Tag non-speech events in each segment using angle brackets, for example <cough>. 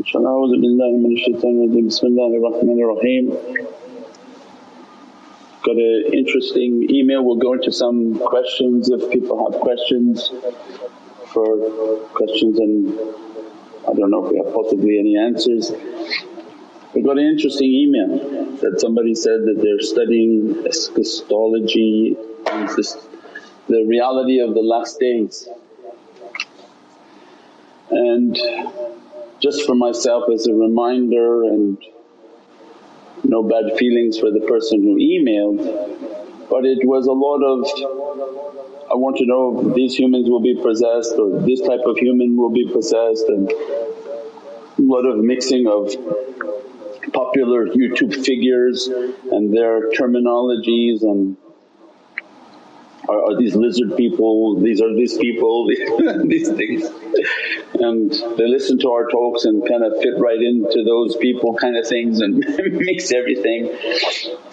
inshaAllah a'udhu billahi minash shaitanir rajeem bismillahir rahmanir raheem. Got an interesting email, we'll go into some questions if people have questions for questions and I don't know if we have possibly any answers. We got an interesting email that somebody said that they're studying eschatology and this, the reality of the last days. And just for myself as a reminder and no bad feelings for the person who emailed but it was a lot of, I want to know if these humans will be possessed or this type of human will be possessed and a lot of mixing of popular YouTube figures and their terminologies and are, are these lizard people, these are these people, <laughs> these things. And they listen to our talks and kind of fit right into those people kind of things and <laughs> mix everything.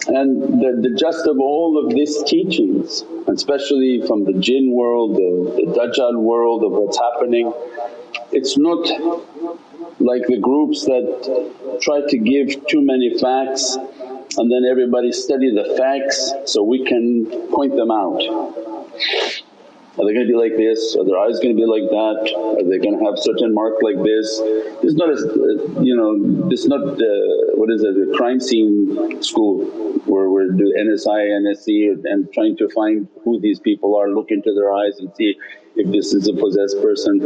And the, the gist of all of these teachings, especially from the jinn world, the, the Dajjal world of what's happening, it's not like the groups that try to give too many facts and then everybody study the facts so we can point them out. Are they going to be like this? Are their eyes going to be like that? Are they going to have certain mark like this? It's not as you know, is not uh, what is it, a crime scene school where we're doing NSI, NSC and trying to find who these people are, look into their eyes and see if this is a possessed person.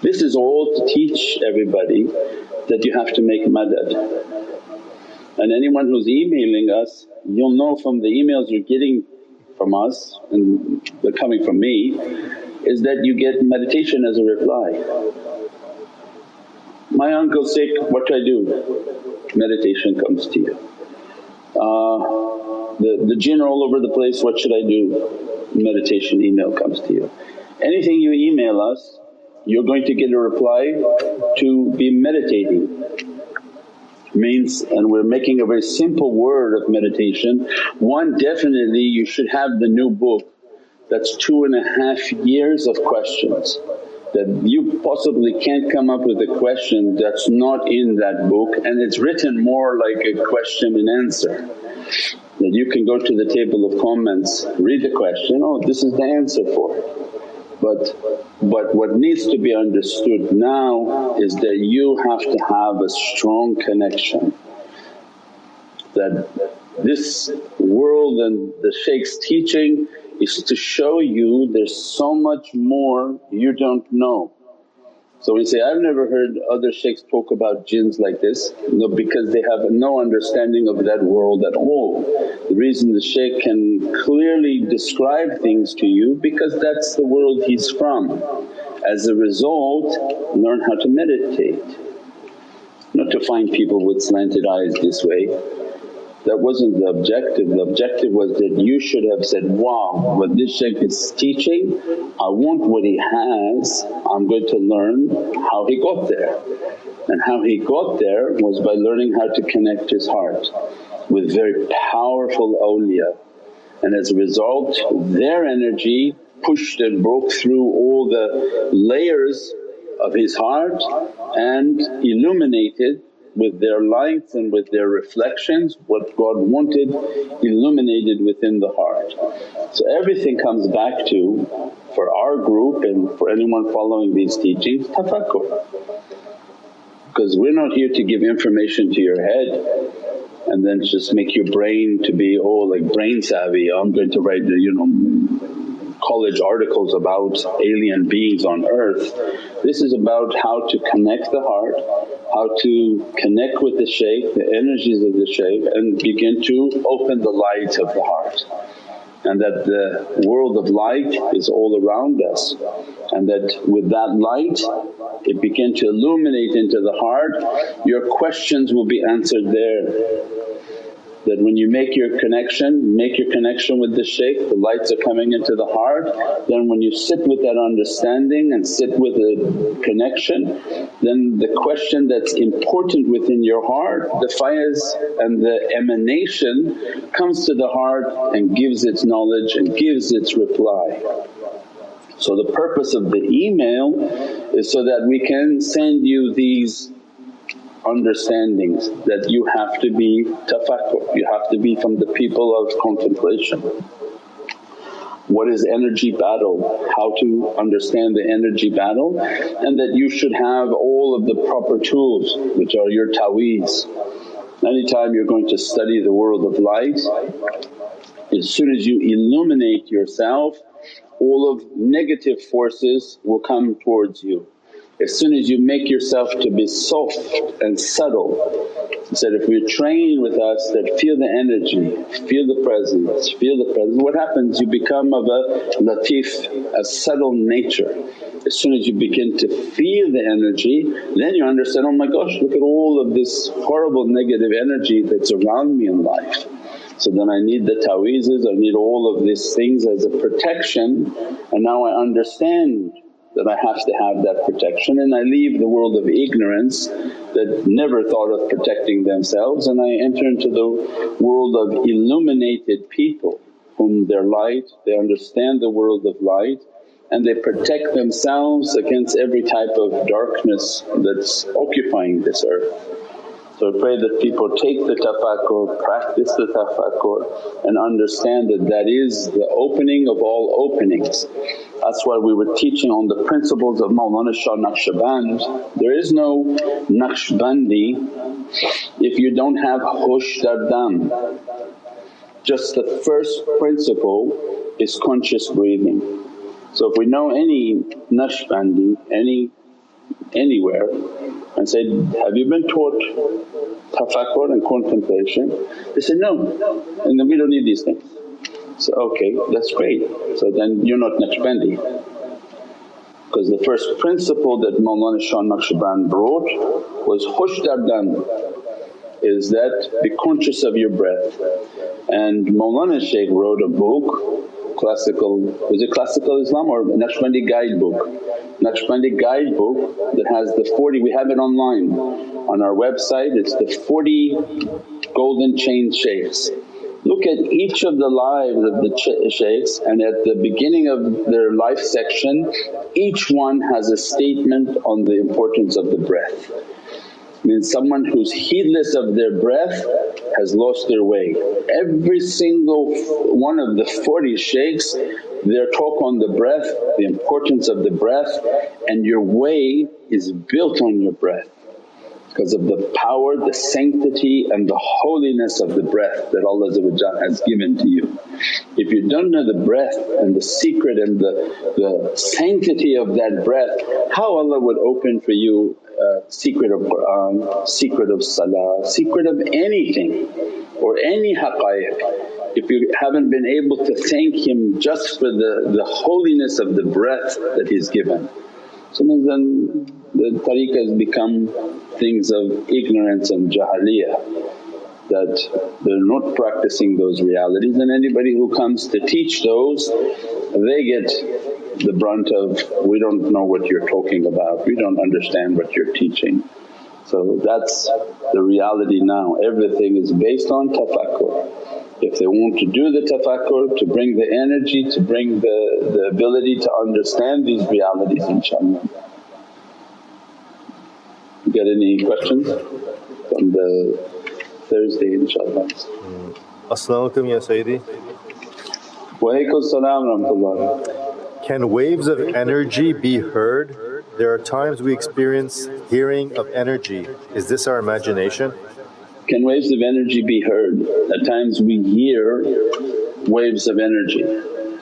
This is all to teach everybody that you have to make madad. And anyone who's emailing us, you'll know from the emails you're getting from us and they're coming from me is that you get meditation as a reply. My uncle's sick, what do I do? Meditation comes to you. Uh, the, the jinn all over the place, what should I do? Meditation email comes to you. Anything you email us, you're going to get a reply to be meditating means and we're making a very simple word of meditation. One definitely you should have the new book that's two and a half years of questions that you possibly can't come up with a question that's not in that book and it's written more like a question and answer. That you can go to the table of comments, read the question, oh this is the answer for it. But, but what needs to be understood now is that you have to have a strong connection that this world and the shaykh's teaching is to show you there's so much more you don't know. So we say, I've never heard other shaykhs talk about jinns like this no, because they have no understanding of that world at all. The reason the shaykh can clearly describe things to you because that's the world he's from. As a result learn how to meditate, not to find people with slanted eyes this way that wasn't the objective, the objective was that you should have said, wow what this shaykh is teaching I want what he has, I'm going to learn how he got there. And how he got there was by learning how to connect his heart with very powerful awliya. And as a result their energy pushed and broke through all the layers of his heart and illuminated with their lights and with their reflections what God wanted illuminated within the heart. So everything comes back to for our group and for anyone following these teachings tafakkur because we're not here to give information to your head and then just make your brain to be oh like brain savvy, I'm going to write you know college articles about alien beings on earth. This is about how to connect the heart how to connect with the shaykh, the energies of the shaykh and begin to open the light of the heart. And that the world of light is all around us. And that with that light it begin to illuminate into the heart, your questions will be answered there that when you make your connection, make your connection with the shaykh, the lights are coming into the heart, then when you sit with that understanding and sit with the connection, then the question that's important within your heart, the faiz and the emanation comes to the heart and gives its knowledge and gives its reply. So the purpose of the email is so that we can send you these understandings that you have to be tafakkur, you have to be from the people of contemplation. What is energy battle, how to understand the energy battle and that you should have all of the proper tools which are your taweez. Anytime you're going to study the world of light, as soon as you illuminate yourself all of negative forces will come towards you. As soon as you make yourself to be soft and subtle, he said, if we train with us that feel the energy, feel the presence, feel the presence, what happens? You become of a latif, a subtle nature. As soon as you begin to feel the energy, then you understand, oh my gosh, look at all of this horrible negative energy that's around me in life. So then I need the ta'weezes, I need all of these things as a protection and now I understand that I have to have that protection and I leave the world of ignorance that never thought of protecting themselves and I enter into the world of illuminated people whom their light, they understand the world of light and they protect themselves against every type of darkness that's occupying this earth. So I pray that people take the tafakkur, practice the tafakkur and understand that that is the opening of all openings. That's why we were teaching on the principles of Mawlana Shah Naqshband. There is no Naqshbandi if you don't have hush dardam. Just the first principle is conscious breathing. So if we know any Naqshbandi, any anywhere and said, have you been taught tafakkur and contemplation? They said, no and then we don't need these things. So, okay that's great. So then you're not Naqshbandi because the first principle that Mawlana Shah Naqshband brought was hush dardam is that be conscious of your breath. And Mawlana Shaykh wrote a book, classical, was it classical Islam or Naqshbandi guidebook? Naqshbandi guidebook that has the 40, we have it online on our website, it's the 40 golden chain shaykhs. Look at each of the lives of the shaykhs and at the beginning of their life section each one has a statement on the importance of the breath means someone who's heedless of their breath has lost their way. Every single one of the 40 shaykhs their talk on the breath, the importance of the breath and your way is built on your breath because of the power, the sanctity and the holiness of the breath that Allah has given to you. If you don't know the breath and the secret and the, the sanctity of that breath, how Allah would open for you uh, secret of Qur'an, secret of salah, secret of anything or any haqqaiq. If you haven't been able to thank Him just for the, the holiness of the breath that He's given. Sometimes then the tariqahs become things of ignorance and jahaliyah that they're not practicing those realities and anybody who comes to teach those they get the brunt of, we don't know what you're talking about, we don't understand what you're teaching. So that's the reality now, everything is based on tafakkur. If they want to do the tafakkur, to bring the energy, to bring the, the ability to understand these realities inshaAllah. Got any questions from the Thursday inshaAllah? As-salamu alaykum ya Sayyidi. Wa alaykum rahmatullah. Can waves of energy be heard? There are times we experience hearing of energy. Is this our imagination? Can waves of energy be heard? At times we hear waves of energy.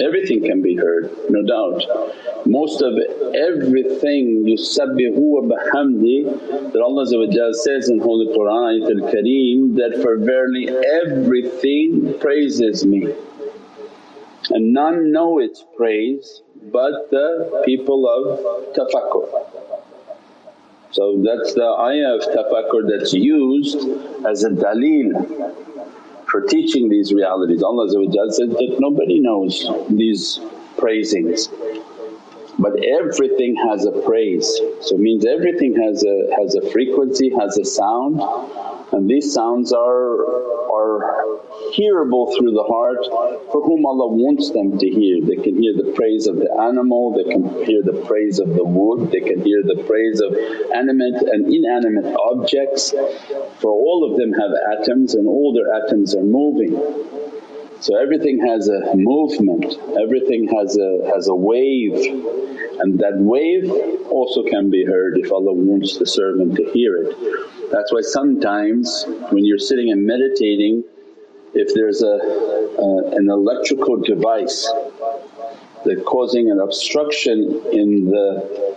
Everything can be heard, no doubt. Most of everything yusabbihu bihamdi that Allah says in Holy Qur'an Ayatul Kareem that for verily everything praises me and none know its praise but the people of tafakkur. So that's the ayah of tafakkur that's used as a dalil for teaching these realities. Allah said that nobody knows these praisings but everything has a praise. So it means everything has a, has a frequency, has a sound and these sounds are, are hearable through the heart for whom Allah wants them to hear. They can hear the praise of the animal, they can hear the praise of the wood, they can hear the praise of animate and inanimate objects for all of them have atoms and all their atoms are moving. So everything has a movement, everything has a, has a wave and that wave also can be heard if Allah wants the servant to hear it. That's why sometimes when you're sitting and meditating if there's a, a an electrical device that causing an obstruction in the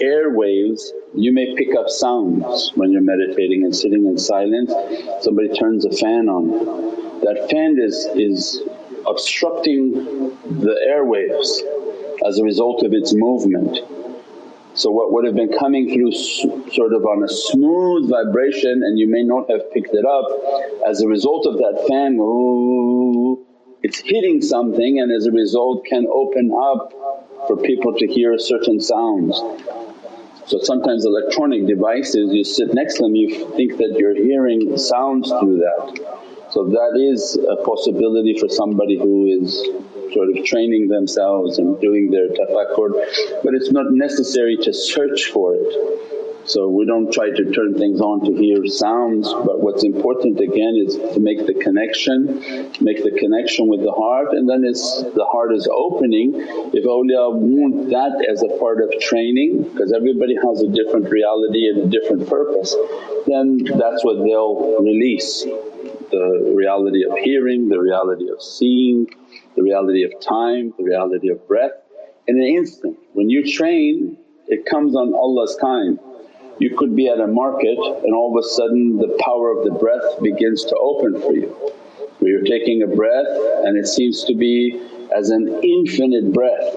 airwaves you may pick up sounds when you're meditating and sitting in silence. Somebody turns a fan on, that fan is, is obstructing the airwaves as a result of its movement. So what would have been coming through sort of on a smooth vibration and you may not have picked it up, as a result of that fan ooh, it's hitting something and as a result can open up for people to hear certain sounds. So sometimes electronic devices you sit next to them you think that you're hearing sounds through that. So that is a possibility for somebody who is sort of training themselves and doing their tafakkur but it's not necessary to search for it. So we don't try to turn things on to hear sounds but what's important again is to make the connection, make the connection with the heart and then it's the heart is opening. If awliya want that as a part of training because everybody has a different reality and a different purpose then that's what they'll release the reality of hearing, the reality of seeing, the reality of time, the reality of breath in an instant. When you train it comes on Allah's time. You could be at a market and all of a sudden the power of the breath begins to open for you. Where you're taking a breath and it seems to be as an infinite breath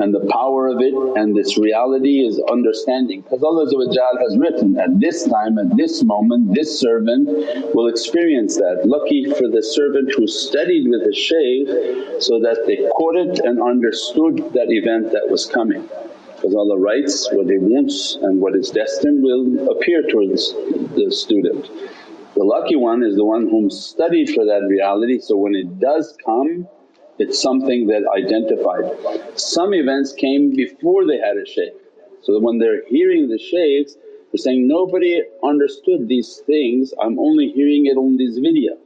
and the power of it and this reality is understanding because Allah has written, at this time, at this moment this servant will experience that. Lucky for the servant who studied with the shaykh so that they caught it and understood that event that was coming because Allah writes what He wants and what is destined will appear towards the student. The lucky one is the one whom studied for that reality so when it does come it's something that identified. Some events came before they had a shaykh, so that when they're hearing the shaykhs they're saying, nobody understood these things, I'm only hearing it on this video.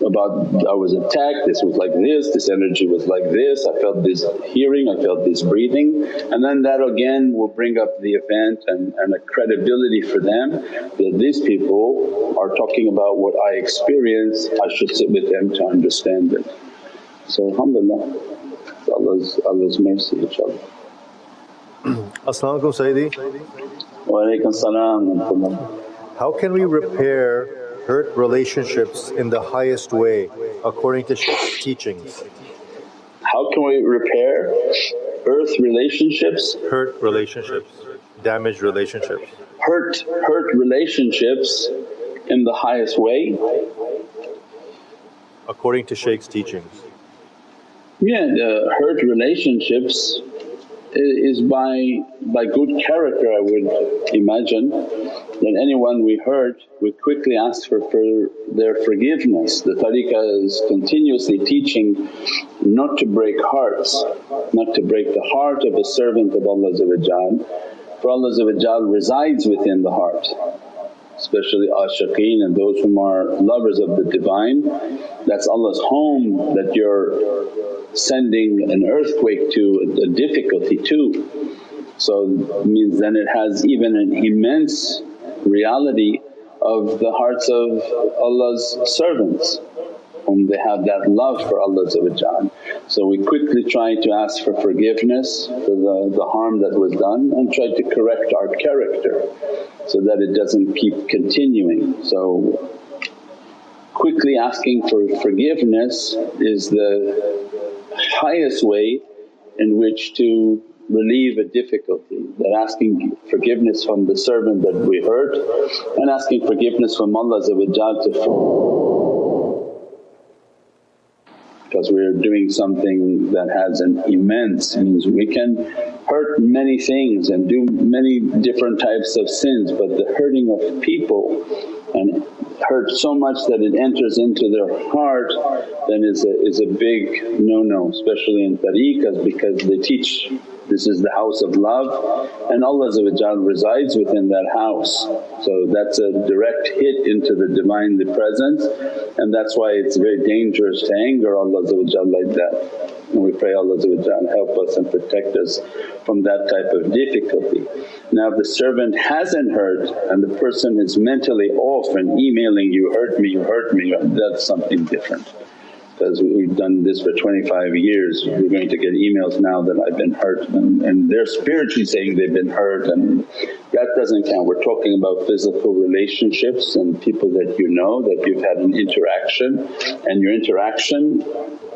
About I was attacked, this was like this, this energy was like this, I felt this hearing, I felt this breathing. And then that again will bring up the event and, and a credibility for them that these people are talking about what I experienced, I should sit with them to understand it. So alhamdulillah, Allah's, Allah's mercy inshaAllah. <clears throat> As-salamu Sayyidi. Wa alaykum salam How can we repair hurt relationships in the highest way according to Shaykh's teachings? How can we repair earth relationships? Hurt relationships, damaged relationships. Hurt, hurt relationships in the highest way? According to Shaykh's teachings. Yeah, the hurt relationships is by by good character I would imagine. That anyone we hurt we quickly ask for, for their forgiveness. The tariqah is continuously teaching not to break hearts, not to break the heart of a servant of Allah for Allah resides within the heart especially ashiqeen and those whom are lovers of the Divine. That's Allah's home that you're sending an earthquake to, a difficulty too. So means then it has even an immense reality of the hearts of Allah's servants whom they have that love for Allah So we quickly try to ask for forgiveness for the, the harm that was done and try to correct our character so that it doesn't keep continuing. So quickly asking for forgiveness is the highest way in which to relieve a difficulty that asking forgiveness from the servant that we hurt and asking forgiveness from Allah to because we're doing something that has an immense means. We can hurt many things and do many different types of sins but the hurting of people and hurt so much that it enters into their heart then is a, is a big no-no especially in tariqas because they teach this is the house of love and Allah resides within that house. So that's a direct hit into the Divinely Presence and that's why it's very dangerous to anger Allah like that. And we pray Allah help us and protect us from that type of difficulty. Now if the servant hasn't hurt and the person is mentally off and emailing, you hurt me, you hurt me, that's something different because we've done this for 25 years we're going to get emails now that I've been hurt and, and, they're spiritually saying they've been hurt and that doesn't count. We're talking about physical relationships and people that you know that you've had an interaction and your interaction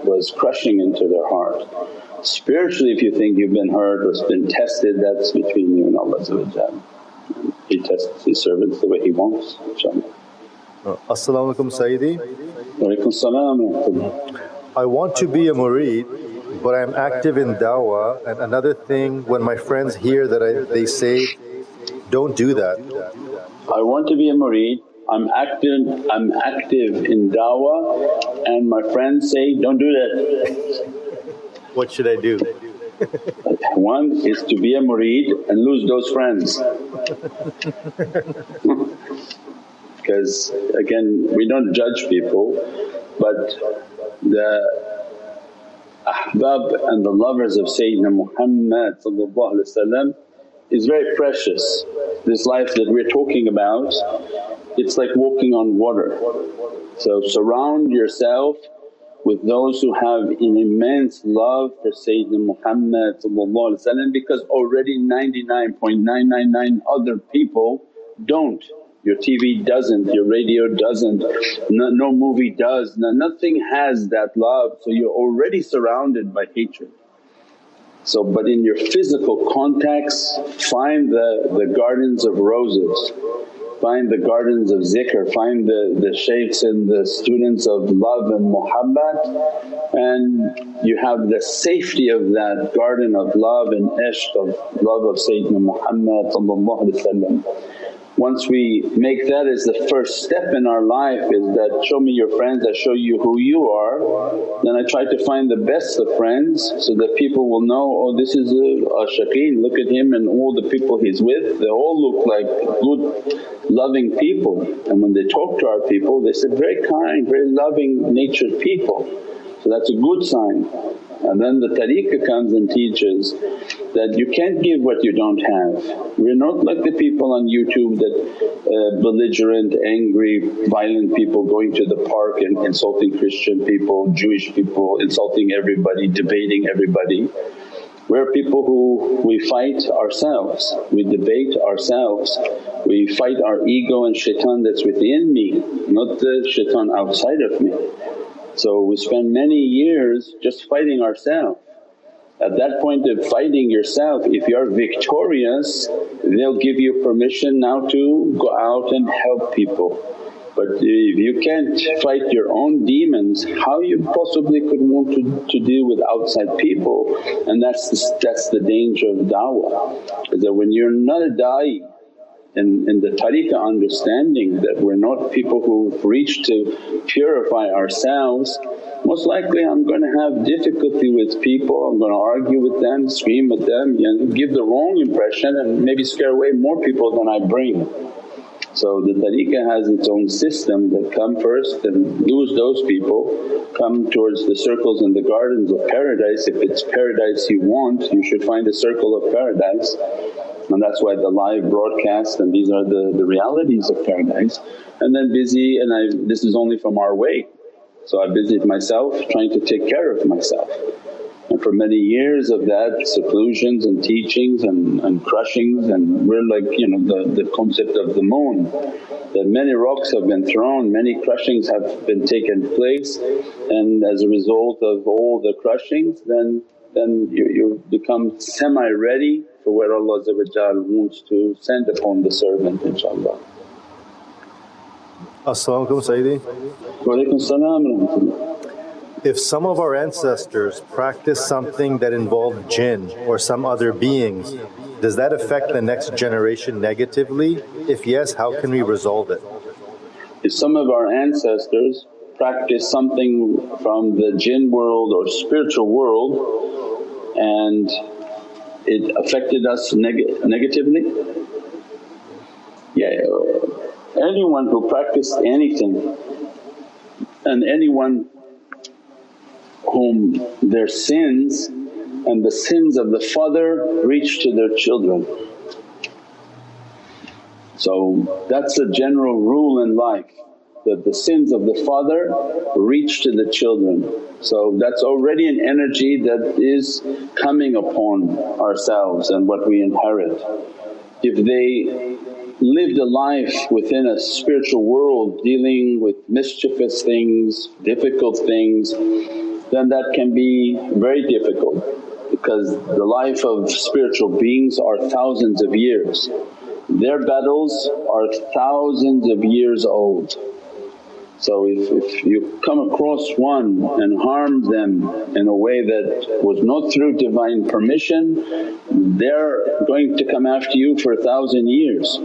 was crushing into their heart. Spiritually if you think you've been hurt or been tested that's between you and Allah He tests His servants the way He wants inshaAllah. As-salamu Sayyidi. I want to be a murid but I'm active in dawah and another thing when my friends hear that I, they say, don't do that. I want to be a murid, I'm active, I'm active in dawah and my friends say, don't do that. What should I do? <laughs> One is to be a murid and lose those friends <laughs> because again we don't judge people but the ahbab and the lovers of Sayyidina Muhammad is very precious. This life that we're talking about it's like walking on water. So surround yourself with those who have an immense love for Sayyidina Muhammad because already 99.999 other people don't your TV doesn't, your radio doesn't, no, no movie does, no, nothing has that love. So you're already surrounded by hatred. So but in your physical contacts find the, the gardens of roses, find the gardens of zikr, find the, the shaykhs and the students of love and muhabbat. And you have the safety of that garden of love and ishq of love of Sayyidina Muhammad once we make that as the first step in our life is that, show me your friends, I show you who you are, then I try to find the best of friends so that people will know, oh this is a, Shaqeen, look at him and all the people he's with, they all look like good loving people and when they talk to our people they say very kind, very loving natured people. So that's a good sign. And then the tariqah comes and teaches that you can't give what you don't have. We're not like the people on YouTube that uh, belligerent, angry, violent people going to the park and insulting Christian people, Jewish people, insulting everybody, debating everybody. We're people who we fight ourselves, we debate ourselves, we fight our ego and shaitan that's within me, not the shaitan outside of me. So we spend many years just fighting ourselves. At that point of fighting yourself, if you're victorious they'll give you permission now to go out and help people. But if you can't fight your own demons, how you possibly could want to, to deal with outside people and that's the, that's the danger of da'wah is that when you're not a da'i in, the tariqah understanding that we're not people who've reached to purify ourselves, most likely I'm going to have difficulty with people, I'm going to argue with them, scream at them, know, give the wrong impression and maybe scare away more people than I bring. So the tariqah has its own system that come first and lose those people, come towards the circles and the gardens of paradise. If it's paradise you want you should find a circle of paradise and that's why the live broadcast and these are the, the realities of paradise. And then busy and I this is only from our way. So I busied myself trying to take care of myself. And for many years of that seclusions and teachings and, and crushings and we're like you know the, the concept of the moon that many rocks have been thrown, many crushings have been taken place and as a result of all the crushings then then you, you become semi-ready for where Allah wants to send upon the servant inshaAllah. As-salamu alaykum Sayyidi. Wa alaykum salam if some of our ancestors practice something that involved jinn or some other beings, does that affect the next generation negatively? If yes, how can we resolve it? If some of our ancestors practiced something from the jinn world or spiritual world and it affected us neg- negatively? Yeah, anyone who practiced anything and anyone whom their sins and the sins of the father reach to their children. So that's a general rule in life that the sins of the father reach to the children. So that's already an energy that is coming upon ourselves and what we inherit. If they lived a life within a spiritual world dealing with mischievous things, difficult things, then that can be very difficult because the life of spiritual beings are thousands of years. Their battles are thousands of years old. So if, if you come across one and harm them in a way that was not through divine permission, they're going to come after you for a thousand years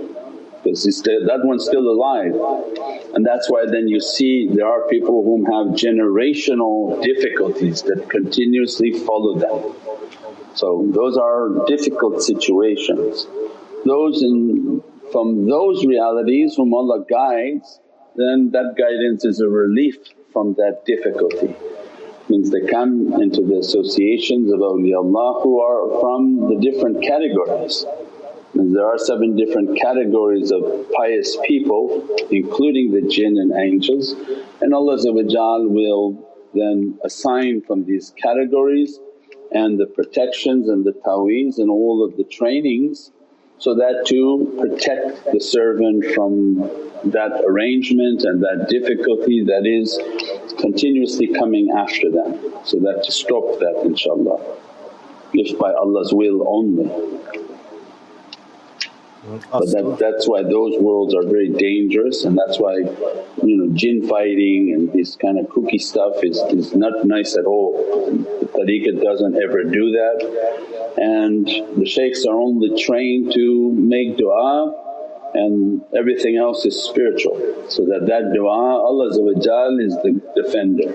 because that one's still alive. And that's why then you see there are people whom have generational difficulties that continuously follow them. So those are difficult situations. Those in from those realities whom Allah guides then that guidance is a relief from that difficulty. Means they come into the associations of awliyaullah who are from the different categories there are seven different categories of pious people including the jinn and angels and Allah will then assign from these categories and the protections and the ta'weez and all of the trainings so that to protect the servant from that arrangement and that difficulty that is continuously coming after them so that to stop that inshaAllah if by Allah's will only. But that, that's why those worlds are very dangerous and that's why you know jinn fighting and this kind of kooky stuff is, is not nice at all. The tariqat doesn't ever do that and the shaykhs are only trained to make du'a and everything else is spiritual. So that that du'a Allah is the defender.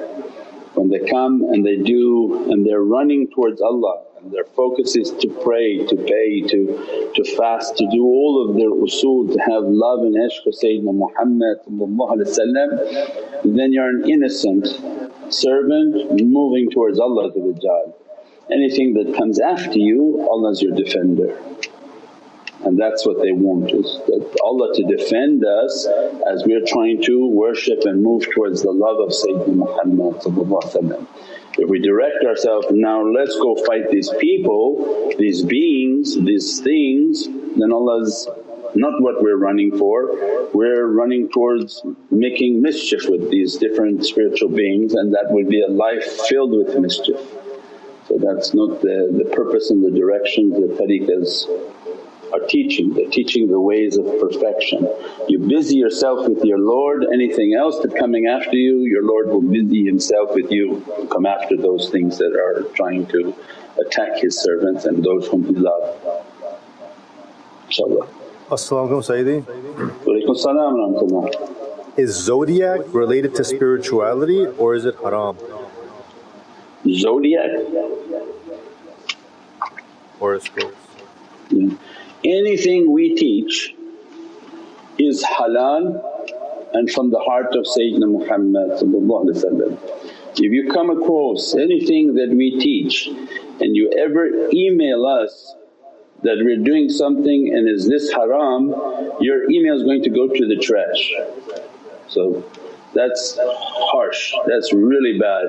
When they come and they do and they're running towards Allah and their focus is to pray, to pay, to, to fast, to do all of their usul, to have love and ishq of Sayyidina Muhammad then you're an innocent servant moving towards Allah Anything that comes after you Allah's your defender. And that's what they want is that Allah to defend us as we're trying to worship and move towards the love of Sayyidina Muhammad if we direct ourselves, now let's go fight these people, these beings, these things, then Allah's not what we're running for. We're running towards making mischief with these different spiritual beings and that would be a life filled with mischief. So that's not the, the purpose and the direction the tariqahs are teaching, they're teaching the ways of perfection. You busy yourself with your Lord, anything else that coming after you, your Lord will busy Himself with you, come after those things that are trying to attack His servants and those whom He loves. InshaAllah. As-salamu Sayyidi. Walaykum salam Is zodiac related to spirituality or is it haram? Zodiac? Horoscopes. Yeah anything we teach is halal and from the heart of Sayyidina Muhammad If you come across anything that we teach and you ever email us that we're doing something and is this haram, your email is going to go to the trash. So that's harsh, that's really bad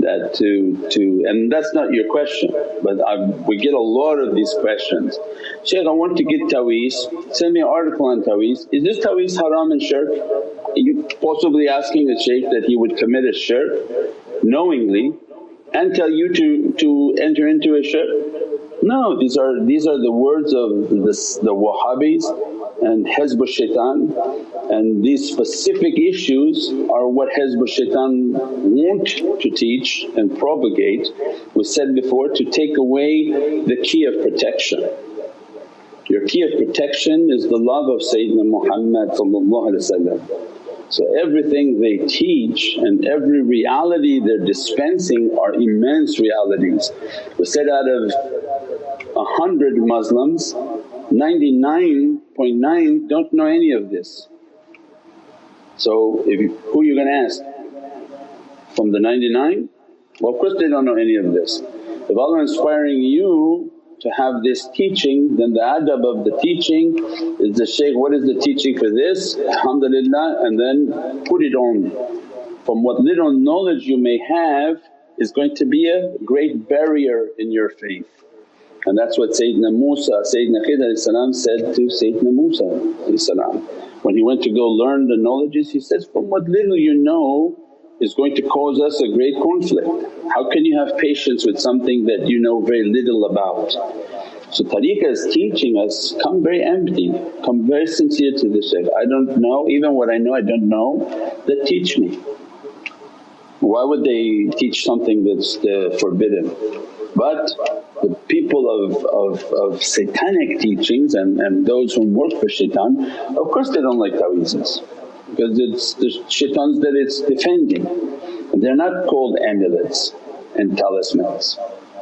that to… to and that's not your question but I, we get a lot of these questions. Shaykh I want to get ta'weez, send me an article on ta'weez. Is this ta'weez haram and shirk? Are you possibly asking a shaykh that he would commit a shirk knowingly and tell you to, to enter into a shirk? No, these are these are the words of the, the Wahhabis and Hizb shaitan and these specific issues are what Hizb shaitan want to teach and propagate. We said before to take away the key of protection. Your key of protection is the love of Sayyidina Muhammad So everything they teach and every reality they're dispensing are immense realities. We said out of a hundred Muslims 99.9 don't know any of this. So if you, who you gonna ask? From the 99? Well of course they don't know any of this. If Allah inspiring you to have this teaching then the adab of the teaching is the shaykh, what is the teaching for this? Alhamdulillah and then put it on. From what little knowledge you may have is going to be a great barrier in your faith. And that's what Sayyidina Musa, Sayyidina Khidr said to Sayyidina Musa when he went to go learn the knowledges he says, from what little you know is going to cause us a great conflict. How can you have patience with something that you know very little about? So tariqah is teaching us, come very empty, come very sincere to the shaykh, I don't know, even what I know I don't know, that teach me. Why would they teach something that's uh, forbidden? But the people of, of, of satanic teachings and, and those who work for shaitan, of course they don't like ta'weezes because it's the shaitans that it's defending. They're not called amulets and talismans.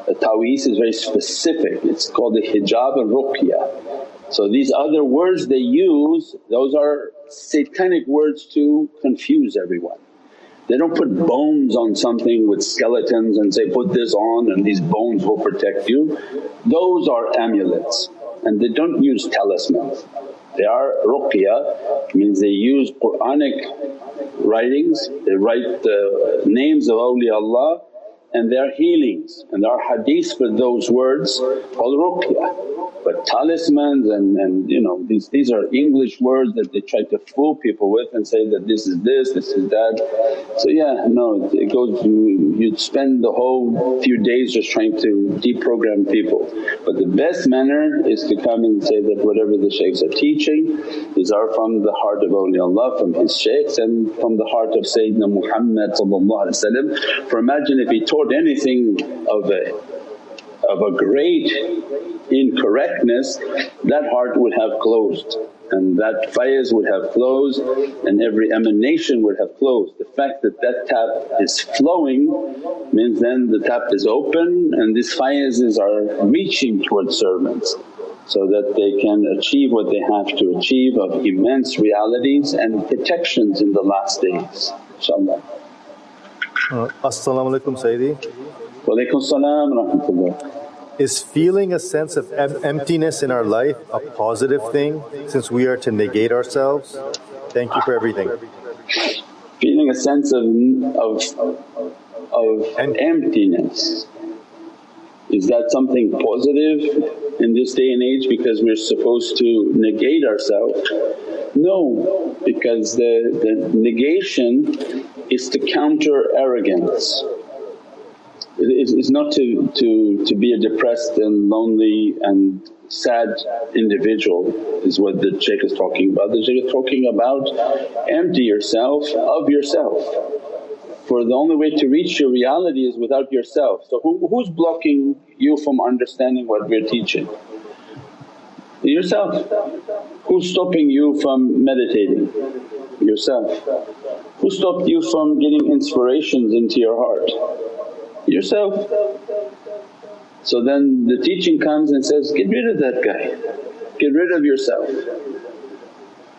The ta'weez is very specific, it's called the hijab and ruqya. So these other words they use, those are satanic words to confuse everyone. They don't put bones on something with skeletons and say, put this on and these bones will protect you. Those are amulets and they don't use talismans. They are ruqya means they use Quranic writings, they write the names of awliyaullah and they are healings and are hadiths for those words called ruqya. But talismans and, and you know these, these are English words that they try to fool people with and say that this is this, this is that. So yeah, no it goes you'd spend the whole few days just trying to deprogram people. But the best manner is to come and say that whatever the shaykhs are teaching is are from the heart of awliyaullah, from his shaykhs and from the heart of Sayyidina Muhammad For imagine if he taught anything of a of a great incorrectness that heart would have closed and that faiz would have closed and every emanation would have closed. The fact that that tap is flowing means then the tap is open and these faizes are reaching towards servants so that they can achieve what they have to achieve of immense realities and protections in the last days inshaAllah. Uh, As-salamu alaykum Sayyidi. Wa alaykum salam rahmatullah. Is feeling a sense of em- emptiness in our life a positive thing since we are to negate ourselves? Thank you for everything. Feeling a sense of, of, of em- emptiness, is that something positive in this day and age because we're supposed to negate ourselves? No, because the, the negation is to counter arrogance It's not to, to, to be a depressed and lonely and sad individual is what the shaykh is talking about. The shaykh is talking about empty yourself of yourself. For the only way to reach your reality is without yourself. So who, who's blocking you from understanding what we're teaching? Yourself. Who's stopping you from meditating? Yourself. Who stopped you from getting inspirations into your heart? yourself. So then the teaching comes and says, get rid of that guy, get rid of yourself.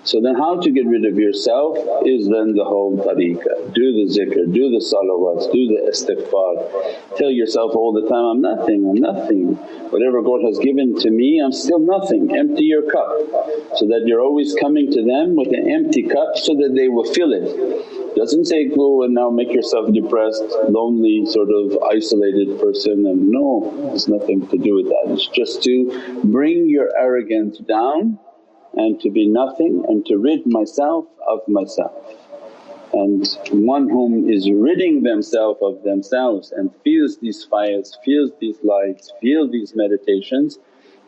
So then how to get rid of yourself is then the whole tariqah, do the zikr, do the salawats, do the istighfar. Tell yourself all the time, I'm nothing, I'm nothing. Whatever God has given to me I'm still nothing, empty your cup. So that you're always coming to them with an empty cup so that they will fill it. Doesn't say go and now make yourself depressed, lonely, sort of isolated person and no, it's nothing to do with that. It's just to bring your arrogance down and to be nothing and to rid myself of myself. And one whom is ridding themselves of themselves and feels these fires, feels these lights, feels these meditations,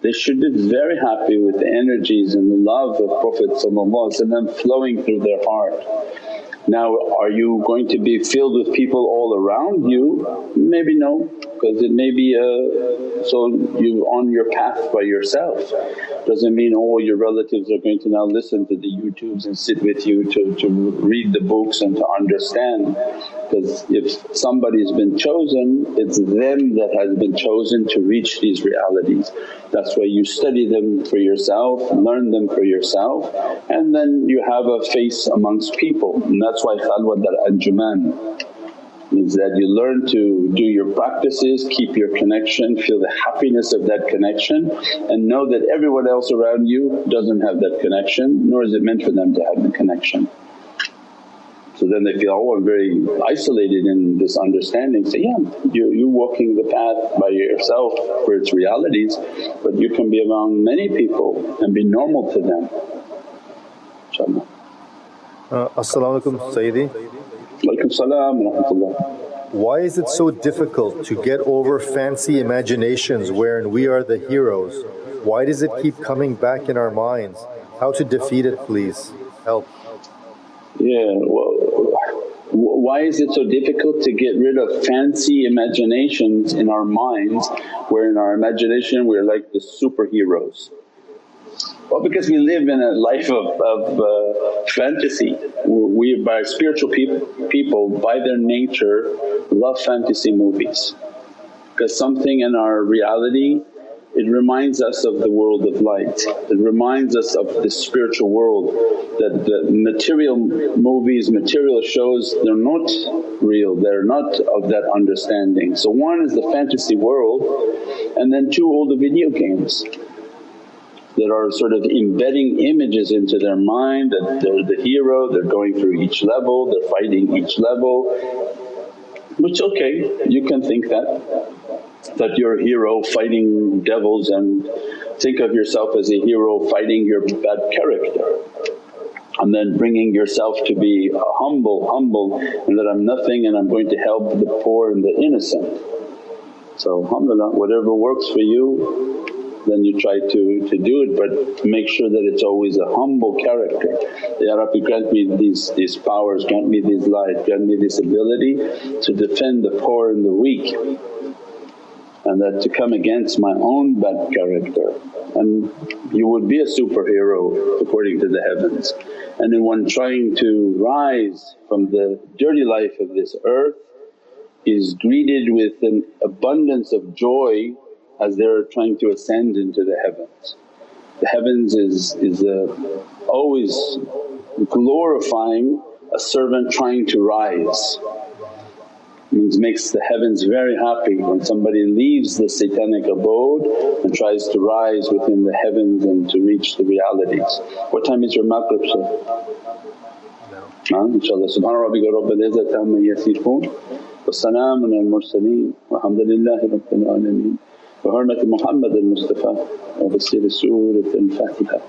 they should be very happy with the energies and the love of Prophet flowing through their heart. Now are you going to be filled with people all around you? Maybe no because it may be a… so you on your path by yourself. Doesn't mean all your relatives are going to now listen to the YouTubes and sit with you to, to read the books and to understand because if somebody's been chosen it's them that has been chosen to reach these realities. That's why you study them for yourself, learn them for yourself and then you have a face amongst people and that's why khalwat al-anjuman means that you learn to do your practices, keep your connection, feel the happiness of that connection and know that everyone else around you doesn't have that connection nor is it meant for them to have the connection. So then they feel, oh I'm very isolated in this understanding. Say, yeah, you're, you're walking the path by yourself for its realities but you can be among many people and be normal to them. InshaAllah. Uh, As-salamu alaykum Sayyidi. Why is it so difficult to get over fancy imaginations wherein we are the heroes? Why does it keep coming back in our minds? How to defeat it please? Help. Yeah, well, why is it so difficult to get rid of fancy imaginations in our minds where in our imagination we're like the superheroes? Well because we live in a life of, of uh, fantasy. We by spiritual people, people by their nature love fantasy movies because something in our reality it reminds us of the world of light, it reminds us of the spiritual world that the material movies, material shows they're not real, they're not of that understanding. So one is the fantasy world and then two all the video games that are sort of embedding images into their mind that they're the hero, they're going through each level, they're fighting each level which okay you can think that that you're a hero fighting devils and think of yourself as a hero fighting your bad character and then bringing yourself to be humble, humble and that I'm nothing and I'm going to help the poor and the innocent. So alhamdulillah whatever works for you then you try to, to do it but make sure that it's always a humble character. Ya Rabbi grant me these, these powers, grant me these light, grant me this ability to defend the poor and the weak and that to come against my own bad character and you would be a superhero according to the heavens. And in one trying to rise from the dirty life of this earth is greeted with an abundance of joy as they're trying to ascend into the heavens. The heavens is, is a, always glorifying a servant trying to rise. Means makes the heavens very happy when somebody leaves the satanic abode and tries to rise within the heavens and to reach the realities. What time is your maghrib sir? No. InshaAllah. Subhana rabbika rabbil izzati amma yasifoon wa salaamun al mursaleen walhamdulillahi rabbil alameen. بحرمة محمد المصطفى وبسير سورة الفاتحة